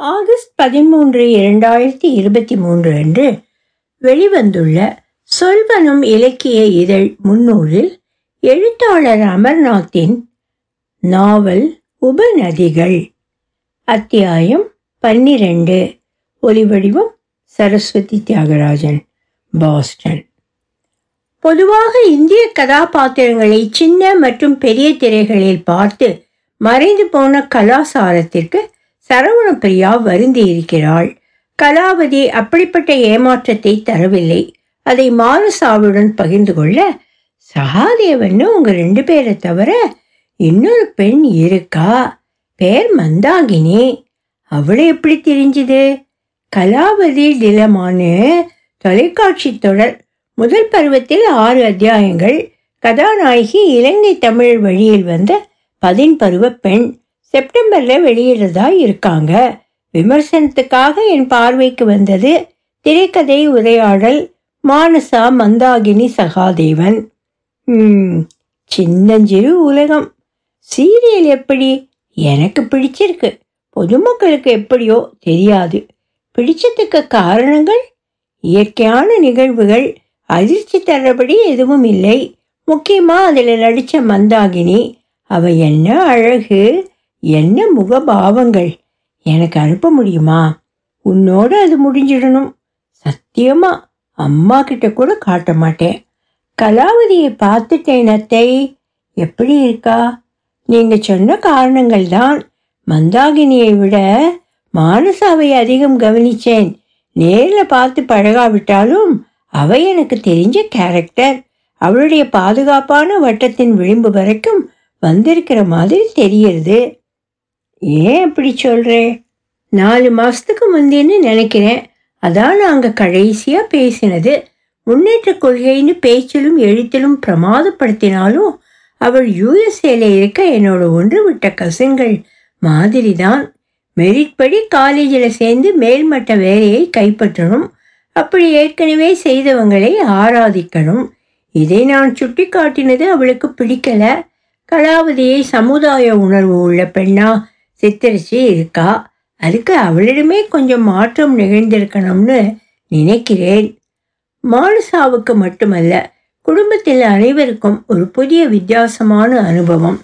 August பதிமூன்று இரண்டாயிரத்தி இருபத்தி மூன்று அன்று வெளிவந்துள்ள சொல்வனும் இலக்கிய இதழ் முன்னூலில் எழுத்தாளர் அமர்நாத்தின் நாவல் உபநதிகள். அத்தியாயம் பன்னிரண்டு. ஒலிவடிவம் சரஸ்வதி தியாகராஜன் பாஸ்டன். பொதுவாக இந்திய கதாபாத்திரங்களை சின்ன மற்றும் பெரிய திரைகளில் பார்த்து மறைந்து போன கலாசாரத்திற்கு சரவண பிரியா வருந்தி இருக்கிறாள் கலாவதி அப்படிப்பட்ட ஏமாற்றத்தை தரவில்லை. அதை மானசாவுடன் பகிர்ந்து கொள்ள சகாதேவன் உங்க ரெண்டு பேரை தவிர இன்னொரு பெண் இருக்கா? பேர் மந்தாகினி. அவளை எப்படி தெரிஞ்சுது? கலாவதி டிலமானு தொலைக்காட்சி தொடர் முதல் பருவத்தில் ஆறு அத்தியாயங்கள். கதாநாயகி இலங்கை தமிழ் வழியில் வந்த பதின் பருவ பெண். செப்டம்பர்ல வெளியிடுறதா இருக்காங்க. விமர்சனத்துக்காக என் பார்வைக்கு வந்தது திரைக்கதை உரையாடல் மானசா மந்தாகினி சகாதேவன். சின்னஞ்சிறு உலகம். சீரியல் எப்படி? எனக்கு பிடிச்சிருக்கு. பொதுமக்களுக்கு எப்படியோ தெரியாது. பிடிச்சதுக்கு காரணங்கள்? இயற்கையான நிகழ்வுகள். அதிர்ச்சி தர்றபடி எதுவும் இல்லை. முக்கியமாக அதில் நடித்த மந்தாகினி. அவ என்ன அழகு? என்ன முகபாவங்கள்? எனக்கு அனுப்ப முடியுமா? உன்னோட அது முடிஞ்சிடணும். சத்தியமா அம்மா கிட்ட கூட காட்ட மாட்டேன். கலாவதியை பார்த்துட்டேன் அத்தை. எப்படி இருக்கா? நீங்கள் சொன்ன காரணங்கள் தான் மந்தாகினியை விட மானசாவை அதிகம் கவனிச்சேன். நேரில் பார்த்து பழகாவிட்டாலும் அவ எனக்கு தெரிஞ்ச கேரக்டர் அவளுடைய பாதுகாப்பான வட்டத்தின் விளிம்பு வரைக்கும் வந்திருக்கிற மாதிரி தெரியிறது. ஏன் அப்படி சொல்றே? நாலு மாசத்துக்கு முந்தின்னு நினைக்கிறேன். அதான் நாங்கள் கடைசியாக பேசினது. முன்னேற்ற கொள்கைன்னு பேச்சிலும் எழுத்திலும் பிரமாதப்படுத்தினாலும் அவள் யூஎஸ்ஏல இருக்க என்னோட ஒன்று விட்ட கசன்கள் மாதிரி தான் மெரிட் படி காலேஜில் சேர்ந்து மேல்மட்ட வேலையை கைப்பற்றணும். அப்படி ஏற்கனவே செய்தவங்களை ஆராதிக்கணும். இதை நான் சுட்டி காட்டினது அவளுக்கு பிடிக்கல. கலாவதியை சமுதாய உணர்வு உள்ள பெண்ணா சித்தரிச்சு இருக்கா? அதுக்கு அவளிடமே கொஞ்சம் மாற்றம் நிகழ்ந்திருக்கணும்னு நினைக்கிறேன். மானுசாவுக்கு மட்டுமல்ல குடும்பத்தில் அனைவருக்கும் ஒரு புதிய வித்தியாசமான அனுபவம்.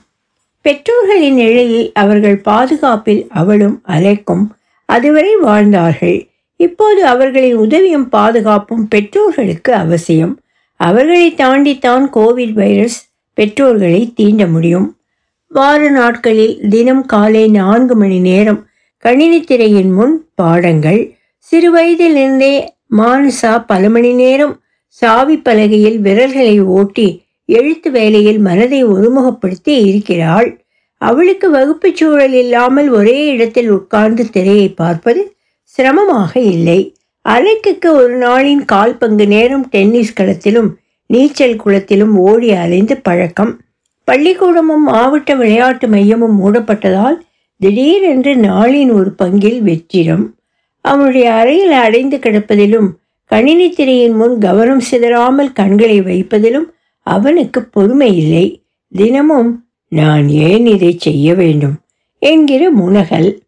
பெற்றோர்களின் நிலையில் அவர்கள் பாதுகாப்பில் அவளும் அலைக்கும். அதுவரை வாழ்ந்தார்கள். இப்போது அவர்களின் உதவியும் பாதுகாப்பும் பெற்றோர்களுக்கு அவசியம். அவர்களை தாண்டித்தான் கோவிட் வைரஸ் பெற்றோர்களை தீண்ட முடியும். வார நாட்களில் தினம் காலை நான்கு மணி நேரம் கணினி திரையின் முன் பாடங்கள். சிறு வயதிலிருந்தே பல மணி நேரம் சாவி பலகையில் விரல்களை ஓட்டி எழுத்து வேலையில் மனதை ஒருமுகப்படுத்தி இருக்கிறாள். அவளுக்கு வகுப்புச் சூழல் இல்லாமல் ஒரே இடத்தில் உட்கார்ந்து திரையை பார்ப்பது சிரமமாக இல்லை. அலைக்குக்கு ஒரு நாளின் கால் பங்கு நேரம் டென்னிஸ் களத்திலும் நீச்சல் குளத்திலும் ஓடி அலைந்து பழக்கம். பள்ளிக்கூடமும் மாவட்ட விளையாட்டு மையமும் மூடப்பட்டதால் திடீரென்று நாளின் ஒரு பங்கில் வெற்றிடம். அவனுடைய அறையில் அடைந்து கிடப்பதிலும் கணினி திரையின் முன் கவனம் சிதறாமல் கண்களை வைப்பதிலும் அவனுக்கு பொறுமை இல்லை. தினமும் நான் ஏன் இதை செய்ய வேண்டும்? என்கிற முனகல்.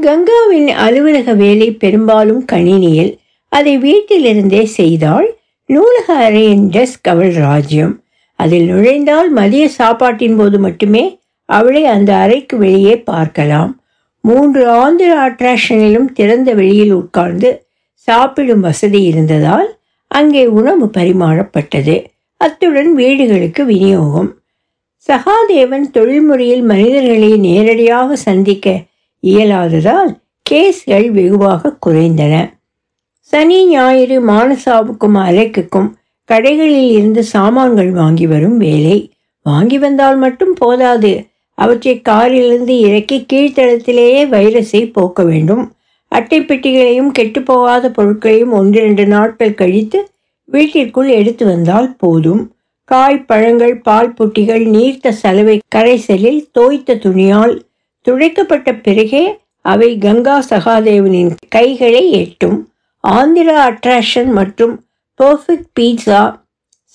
கங்காவின் அலுவலக வேலை பெரும்பாலும் கணினியில். அதை வீட்டிலிருந்தே செய்தால் நூலக அறையின் டெஸ்க் அவள் ராஜ்யம். அதில் நுழைந்தால் மதிய சாப்பாட்டின் போது மட்டுமே அவளை அந்த அறைக்கு வெளியே பார்க்கலாம். மூன்று ஆந்திர அட்ராக்ஷனிலும் திறந்த வெளியில் உட்கார்ந்து சாப்பிடும் வசதி இருந்ததால் அங்கே உணவு பரிமாறப்பட்டது. அத்துடன் வீடுகளுக்கு விநியோகம். சகாதேவன் தொழில்முறையில் மனிதர்களை நேரடியாக சந்திக்க இயலாததால் கேஸ்கள் வெகுவாக குறைந்தன. சனி ஞாயிறு மானசாவுக்கும் அலைக்குக்கும் கடைகளில் இருந்து சாமான்கள் வாங்கி வரும் வேலை. வாங்கி வந்தால் மட்டும் போதாது. அவற்றை காரிலிருந்து இறக்கி கீழ்த்தளத்திலேயே வைரஸை போக்க வேண்டும். அட்டை பெட்டிகளையும் கெட்டுப்போகாத பொருட்களையும் ஒன்றிரண்டு நாட்கள் கழித்து வீட்டிற்குள் எடுத்து வந்தால் போதும். காய் பழங்கள் பால் புட்டிகள் நீர்த்த சலவை கரைசலில் தோய்த்த துணியால் துடைக்கப்பட்ட பிறகே அவை கங்கா சகாதேவனின் கைகளை எட்டும். ஆந்திரா அட்ராக்ஷன் மற்றும் பர்ஃபெக்ட் பீட்சா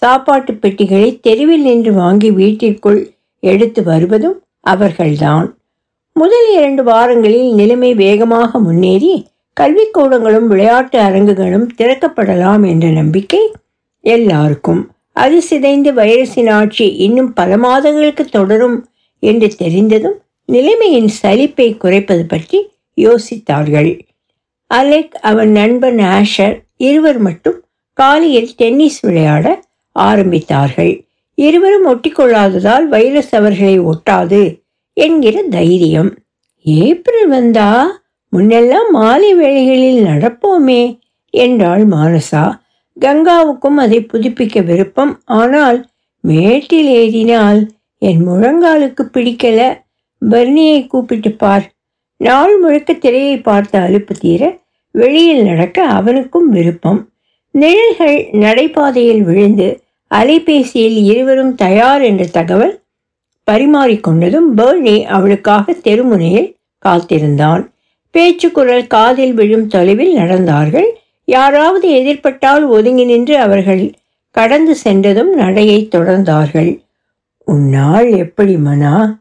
சாப்பாட்டு பெட்டிகளை தெருவில் நின்று வாங்கி வீட்டிற்குள் எடுத்து வருவதும் அவர்கள்தான். முதல் இரண்டு வாரங்களில் நிலைமை வேகமாக முன்னேறி கல்விக்கூடங்களும் விளையாட்டு அரங்குகளும் திறக்கப்படலாம் என்ற நம்பிக்கை எல்லாருக்கும். அது சிதைந்து வைரஸின் ஆட்சி இன்னும் பல மாதங்களுக்கு தொடரும் என்று தெரிந்ததும் நிலைமையின் சலிப்பை குறைப்பது பற்றி யோசித்தார்கள். அலெக் அவன் நண்பன் ஆஷர் இருவர் மட்டும் காலையில் டென்னிஸ் விளையாட ஆரம்பித்தார்கள். இருவரும் ஒட்டிக்கொள்ளாததால் வைரஸ் அவர்களை ஒட்டாது என்கிற தைரியம். ஏப்ரல் வந்தா முன்னெல்லாம் மாலை வேளைகளில் நடப்போமே என்றாள் மானசா. கங்காவுக்கும் அதை புதுப்பிக்க விருப்பம். ஆனால் மேட்டில் ஏறினால் என் முழங்காலுக்கு பிடிக்கல. பர்னியை கூப்பிட்டு பார். நாள் முழுக்க திரையை பார்த்த அலுப்பு தீர வெளியில் நடக்க அவனுக்கும் விருப்பம். நிழல்கள் நடைபாதையில் விழுந்து அலைபேசியில் இருவரும் தயார் என்ற தகவல் பரிமாறிக்கொண்டதும் பேர்னி அவளுக்காக தெருமுனையில் காத்திருந்தான். பேச்சுக்குரல் காதில் விழும் தொலைவில் நடந்தார்கள். யாராவது எதிர்பட்டால் ஒதுங்கி நின்று அவர்கள் கடந்து சென்றதும் நடையை தொடர்ந்தார்கள். உன்னால் எப்படி மனா?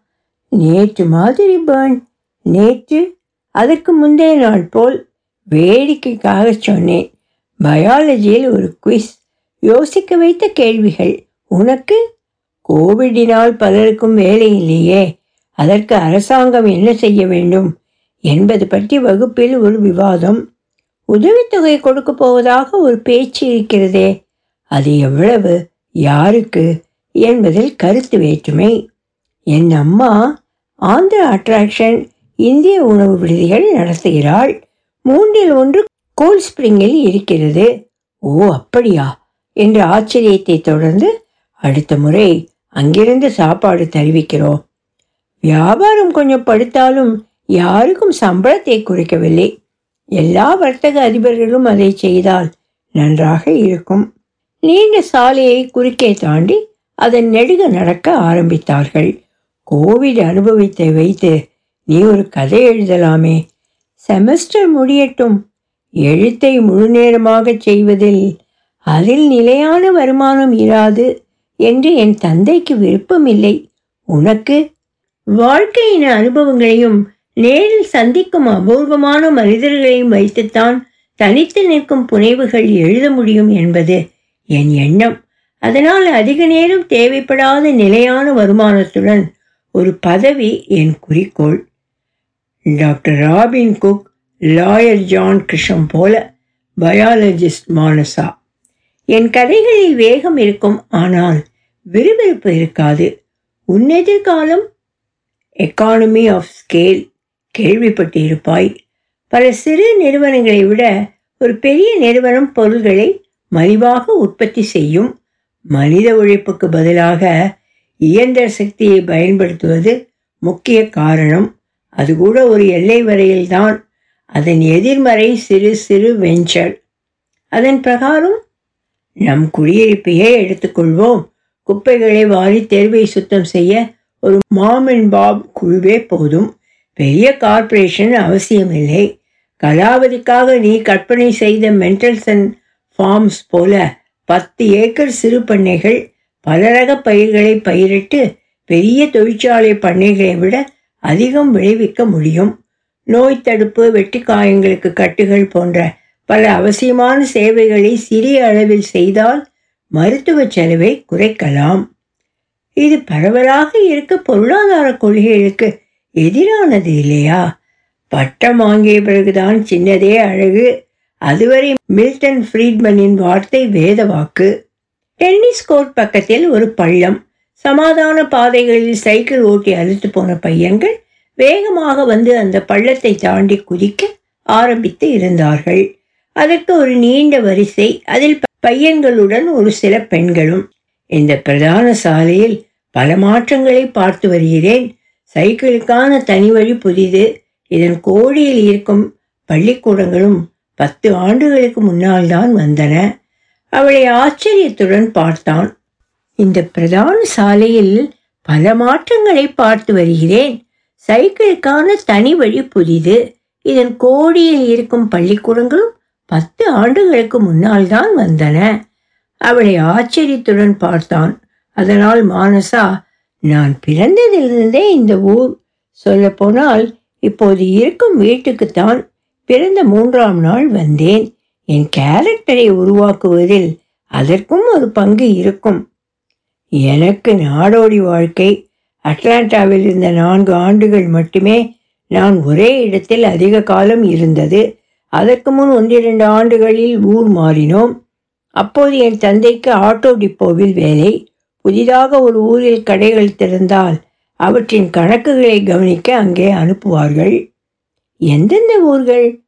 நேற்று மாதிரி பேர்ன். நேற்று? அதற்கு முந்தைய நாள் போல் வேடிக்கைக்காக சொன்னேன். பயாலஜியில் ஒரு குவிஸ் யோசிக்க வைத்த கேள்விகள் உனக்கு? கோவிடினால் பலருக்கும் வேலை இல்லையே. அதற்கு அரசாங்கம் என்ன செய்ய வேண்டும் என்பது பற்றி வகுப்பில் ஒரு விவாதம். உதவித்தொகை கொடுக்க போவதாக ஒரு பேச்சு இருக்கிறதே. அது எவ்வளவு? யாருக்கு? என்பதில் கருத்து வேற்றுமை. என் அம்மா ஆந்திர அட்ராக்ஷன் இந்திய உணவு விடுதிகள் நடத்துகிறாள். மூன்றில் ஒன்று கோல் ஸ்பிரிங்கில் இருக்கிறது. ஓ அப்படியா? என்ற ஆச்சரியத்தை தொடர்ந்து அடுத்த முறை அங்கிருந்து சாப்பாடு தருவிக்கிறோம். வியாபாரம் கொஞ்சம் படுத்தாலும் யாருக்கும் சம்பளத்தை குறைக்கவில்லை. எல்லா வர்த்தக அதிபர்களும் அதை செய்தால் நன்றாக இருக்கும். நீண்ட சாலையை குறுக்கே தாண்டி அதன் நெடுக நடக்க ஆரம்பித்தார்கள். கோவிட் அனுபவித்தை வைத்து நீ ஒரு கதை எழுதலாமே. செமஸ்டர் முடியட்டும். எழுத்தை முழுநேரமாக செய்வதில் அதில் நிலையான வருமானம் இராது என்று என் தந்தைக்கு விருப்பமில்லை. உனக்கு? வாழ்க்கையின் அனுபவங்களையும் நேரில் சந்திக்கும் அபூர்வமான மனிதர்களையும் வைத்துத்தான் தனித்து நிற்கும் புனைவுகள் எழுத முடியும் என்பது என் எண்ணம். அதனால் அதிக நேரம் தேவைப்படாத நிலையான வருமானத்துடன் ஒரு பதவி என் குறிக்கோள். Doctor Robin Cook lawyer John Grisham போல பயாலஜிஸ்ட் மானசா. என் கதைகளில் வேகம் இருக்கும் ஆனால் விறுவிறுப்பு இருக்காது. உன் எதிர்காலம் எக்கானமி ஆஃப் ஸ்கேல் கேள்விப்பட்டிருப்பாய். பல சிறு நிறுவனங்களை விட ஒரு பெரிய நிறுவனம் பொருள்களை மலிவாக உற்பத்தி செய்யும். மனித உழைப்புக்கு பதிலாக இயந்திர சக்தியை பயன்படுத்துவது முக்கிய காரணம். அது கூட ஒரு எல்லை வரையில்தான். அதன் எதிர்மறை சிறு சிறு வெஞ்சல். அதன் பிரகாரம் நம் குடியிருப்பையே எடுத்துக்கொள்வோம். குப்பைகளை வாரி தெருவை சுத்தம் செய்ய ஒரு மாம் பாப் குழுவே போதும். பெரிய கார்ப்பரேஷன் அவசியமில்லை. கலாவதிக்காக நீ கற்பனை செய்த மென்டல்சன் ஃபார்ம்ஸ் போல பத்து ஏக்கர் சிறு பண்ணைகள் பலரக பயிர்களை பயிரிட்டு பெரிய தொழிற்சாலை பண்ணைகளை விட அதிகம் விளைவிக்க முடியும். நோய் தடுப்பு வெட்டி காயங்களுக்கு கட்டுகள் போன்ற பல அவசியமான சேவைகளை சிறிய அளவில் செய்தால் மருத்துவ செலவை குறைக்கலாம். இது பரவலாக இருக்க பொருளாதார கொள்கைகளுக்கு எதிரானது இல்லையா? பட்டம் வாங்கிய பிறகுதான் சின்னதே அழகு. அதுவரை மில்டன் ஃப்ரீட்மனின் வார்த்தை வேத வாக்கு. டென்னிஸ் கோர்ட் பக்கத்தில் ஒரு பள்ளம். சமாதான பாதைகளில் சைக்கிள் ஓட்டி அழுத்து போன பையன்கள் வேகமாக வந்து அந்த பள்ளத்தை தாண்டி குதிக்க ஆரம்பித்து இருந்தார்கள். அதற்கு ஒரு நீண்ட வரிசை அதில் பையன்களுடன் ஒரு சில பெண்களும் இந்த பிரதான சாலையில் பல மாற்றங்களை பார்த்து வருகிறேன். சைக்கிளுக்கான தனி வழி புதிது. இதன் கோடியில் இருக்கும் பள்ளிக்கூடங்களும் பத்து ஆண்டுகளுக்கு முன்னால் தான் வந்தன. அவளை ஆச்சரியத்துடன் பார்த்தான். இந்த பிரதான சாலையில் பல மாற்றங்களை பார்த்து வருகிறேன். சைக்கிளுக்கான தனி வழி புதிது. இதன் கோடியில் இருக்கும் பள்ளிக்கூடங்களும் பத்து ஆண்டுகளுக்கு முன்னால் தான் வந்தன. அவளை ஆச்சரியத்துடன் பார்த்தான். அதனால் மானசா நான் பிறந்ததிலிருந்தே இந்த ஊர். சொல்லப்போனால் இப்போது இருக்கும் வீட்டுக்குத்தான் பிறந்த மூன்றாம் நாள் வந்தேன். என் கேரக்டரை உருவாக்குவதில் அதற்கும் ஒரு பங்கு இருக்கும். எனக்கு நாடோடி வாழ்க்கை அட்லாண்டாவில் இருந்த நான்கு ஆண்டுகள் மட்டுமே நான் ஒரே இடத்தில் அதிக காலம் இருந்தது. அதற்கு முன் ஒன்றிரண்டு ஆண்டுகளில் ஊர் மாறினோம். அப்போது என் தந்தைக்கு ஆட்டோ டிப்போவில் வேலை. புதிதாக ஒரு ஊரில் கடைகள் திறந்தால் அவற்றின் கணக்குகளை கவனிக்க அங்கே அனுப்புவார்கள். எந்தெந்த ஊர்கள்?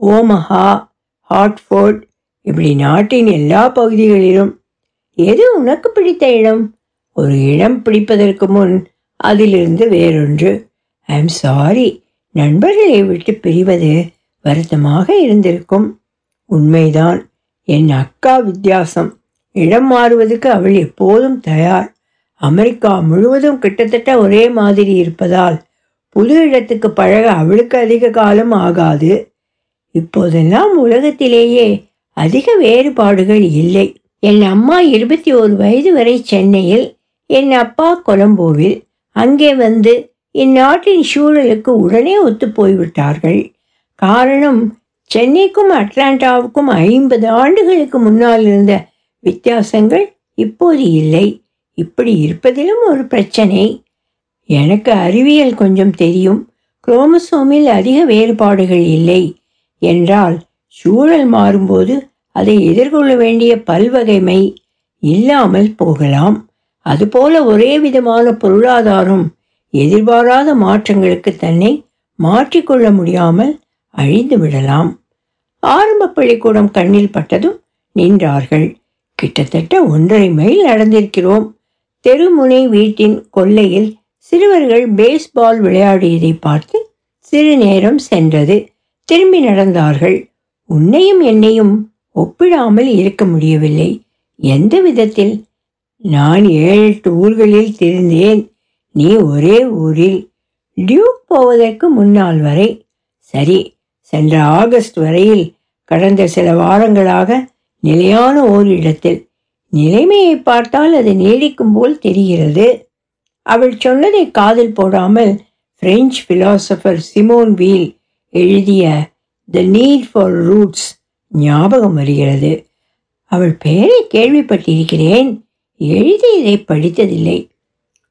ஓமஹா ஹாட்ஃபோர்ட் இப்படி நாட்டின் எல்லா பகுதிகளிலும். எது உனக்கு பிடித்த இடம்? ஒரு இடம் பிடிப்பதற்கு முன் அதிலிருந்து வேறொன்று. ஐ எம் சாரி நண்பர்களை விட்டு பிரிவது வருத்தமாக இருந்திருக்கும். உண்மைதான். என் அக்கா வித்தியாசம். இடம் மாறுவதற்கு அவள் எப்போதும் தயார். அமெரிக்கா முழுவதும் கிட்டத்தட்ட ஒரே மாதிரி இருப்பதால் புது இடத்துக்கு பழக அவளுக்கு அதிக காலம் ஆகாது. இப்போதெல்லாம் உலகத்திலேயே அதிக வேறுபாடுகள் இல்லை. என் அம்மா இருபத்தி ஒரு வயது வரை சென்னையில் என் அப்பா கொலம்போவில் அங்கே வந்து இந்நாட்டின் சூழலுக்கு உடனே ஒத்து போய்விட்டார்கள். காரணம் சென்னைக்கும் அட்லாண்டாவுக்கும் ஐம்பது ஆண்டுகளுக்கு முன்னால் இருந்த வித்தியாசங்கள் இப்போது இல்லை. இப்படி இருப்பதிலும் ஒரு பிரச்சனை. எனக்கு அறிவியல் கொஞ்சம் தெரியும். குரோமசோமில் அதிக வேறுபாடுகள் இல்லை. என்றால் சூழல் மாறும்போது அதை எதிர்கொள்ள வேண்டிய பல்வகைமை இல்லாமல் போகலாம். அதுபோல ஒரே விதமான பொருளாதாரம் எதிர்பாராத மாற்றங்களுக்கு தன்னை மாற்றிக்கொள்ள முடியாமல் அழிந்து விடலாம். ஆரம்ப பள்ளிக்கூடம் கண்ணில் பட்டதும் நின்றார்கள். கிட்டத்தட்ட ஒன்றரை மைல் நடந்திருக்கிறோம். தெருமுனை வீட்டின் கொல்லையில் சிறுவர்கள் பேஸ்பால் விளையாடியதை பார்த்து சிறு நேரம் சென்றது. திரும்பி நடந்தார்கள். உன்னையும் என்னையும் ஒப்பிடாமல் இருக்க முடியவில்லை. எந்த விதத்தில் நான் ஏழு எட்டு ஊர்களில் திரிந்தேன். நீ ஒரே ஊரில். டியூக் போவதற்கு முன்னால் வரை. சரி சென்ற ஆகஸ்ட் வரையில் கடந்த சில வாரங்களாக நிலையான ஓரிடத்தில். நிலைமையை பார்த்தால் அது நீடிக்கும் போல் தெரிகிறது. அவள் சொன்னதை காதில் போடாமல் பிரெஞ்சு பிலாசபர் சிமோன் வீல் எழுதிய த நீட் ஃபார் ரூட்ஸ் ஞாபகம் வருகிறது. அவள் பெயரை கேள்விப்பட்டிருக்கிறேன். எழுதியதை படித்ததில்லை.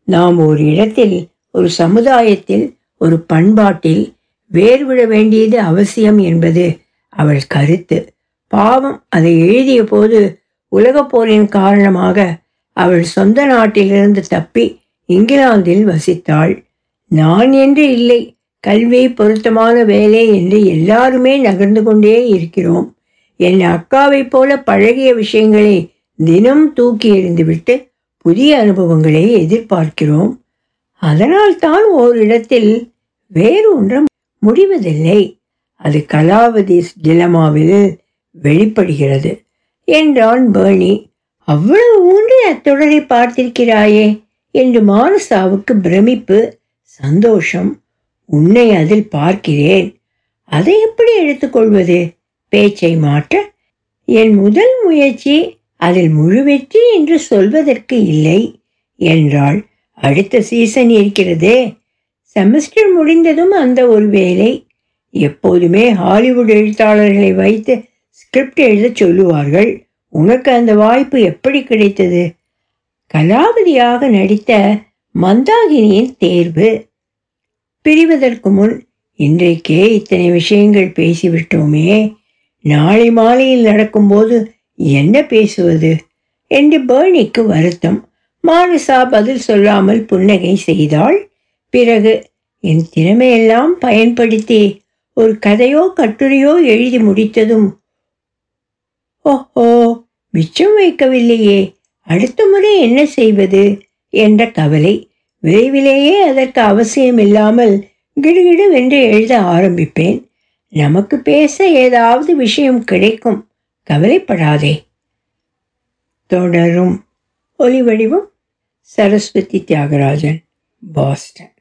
நாம் ஒரு இடத்தில் ஒரு சமுதாயத்தில் ஒரு பண்பாட்டில் வேறுவிட வேண்டியது அவசியம் என்பது அவள் கருத்து. பாவம் அதை எழுதிய போது உலகப் போரின் காரணமாக அவள் சொந்த நாட்டிலிருந்து தப்பி இங்கிலாந்தில் வசித்தாள். நான் என்று இல்லை கல்வி பொருத்தமான வேலை என்று எல்லாருமே நகர்ந்து கொண்டே இருக்கிறோம். என் அக்காவைப் போல பழகிய விஷயங்களை தினம் தூக்கி எறிந்துவிட்டு புதிய அனுபவங்களை எதிர்பார்க்கிறோம். அதனால் தான் ஓரிடத்தில் வேறு ஒன்றும் முடிவதில்லை. அது கலாவதி டிலமாவில் வெளிப்படுகிறது என்றான் பேர்னி. அவ்வளவு ஊன்றி அத்தொடரை பார்த்திருக்கிறாயே என்று மானசாவுக்கு பிரமிப்பு சந்தோஷம். உன்னை அதில் பார்க்கிறேன். அதை எப்படி எடுத்துக்கொள்வது? பேச்சை மாற்ற. என் முதல் முயற்சி அதில் முழு வெற்றி என்று சொல்வதற்கு இல்லை என்றாள். அடுத்த சீசன் இருக்கிறதே. செமஸ்டர் முடிந்ததும் அந்த ஒரு வேலை எப்போதுமே ஹாலிவுட் எழுத்தாளர்களை வைத்து ஸ்கிரிப்ட் எழுதச் சொல்லுவார்கள். உனக்கு அந்த வாய்ப்பு எப்படி கிடைத்தது? கலாவதியாக நடித்த மந்தாகினியின் தேர்வு. பிரிவதற்கு முன் இன்றைக்கே இத்தனை விஷயங்கள் பேசிவிட்டோமே. நாளை மாலையில் நடக்கும்போது என்ன பேசுவது? என்று பேர்னிக்கு வருத்தம். மானசா பதில் சொல்லாமல் புன்னகை செய்தாள். பிறகு என் திறமையெல்லாம் பயன்படுத்தி ஒரு கதையோ கட்டுரையோ எழுதி முடித்ததும் ஓஹோ மிச்சம் வைக்கவில்லையே அடுத்த முறை என்ன செய்வது? என்ற கவலை விரைவிலேயே அதற்கு அவசியம் இல்லாமல் கிடுகிடுவென்று எழுத ஆரம்பிப்பேன். நமக்கு பேச ஏதாவது விஷயம் கிடைக்கும். கவலைப்படாதே. தொடரும். ஒலி வடிவம் சரஸ்வதி தியாகராஜன் பாஸ்டன்.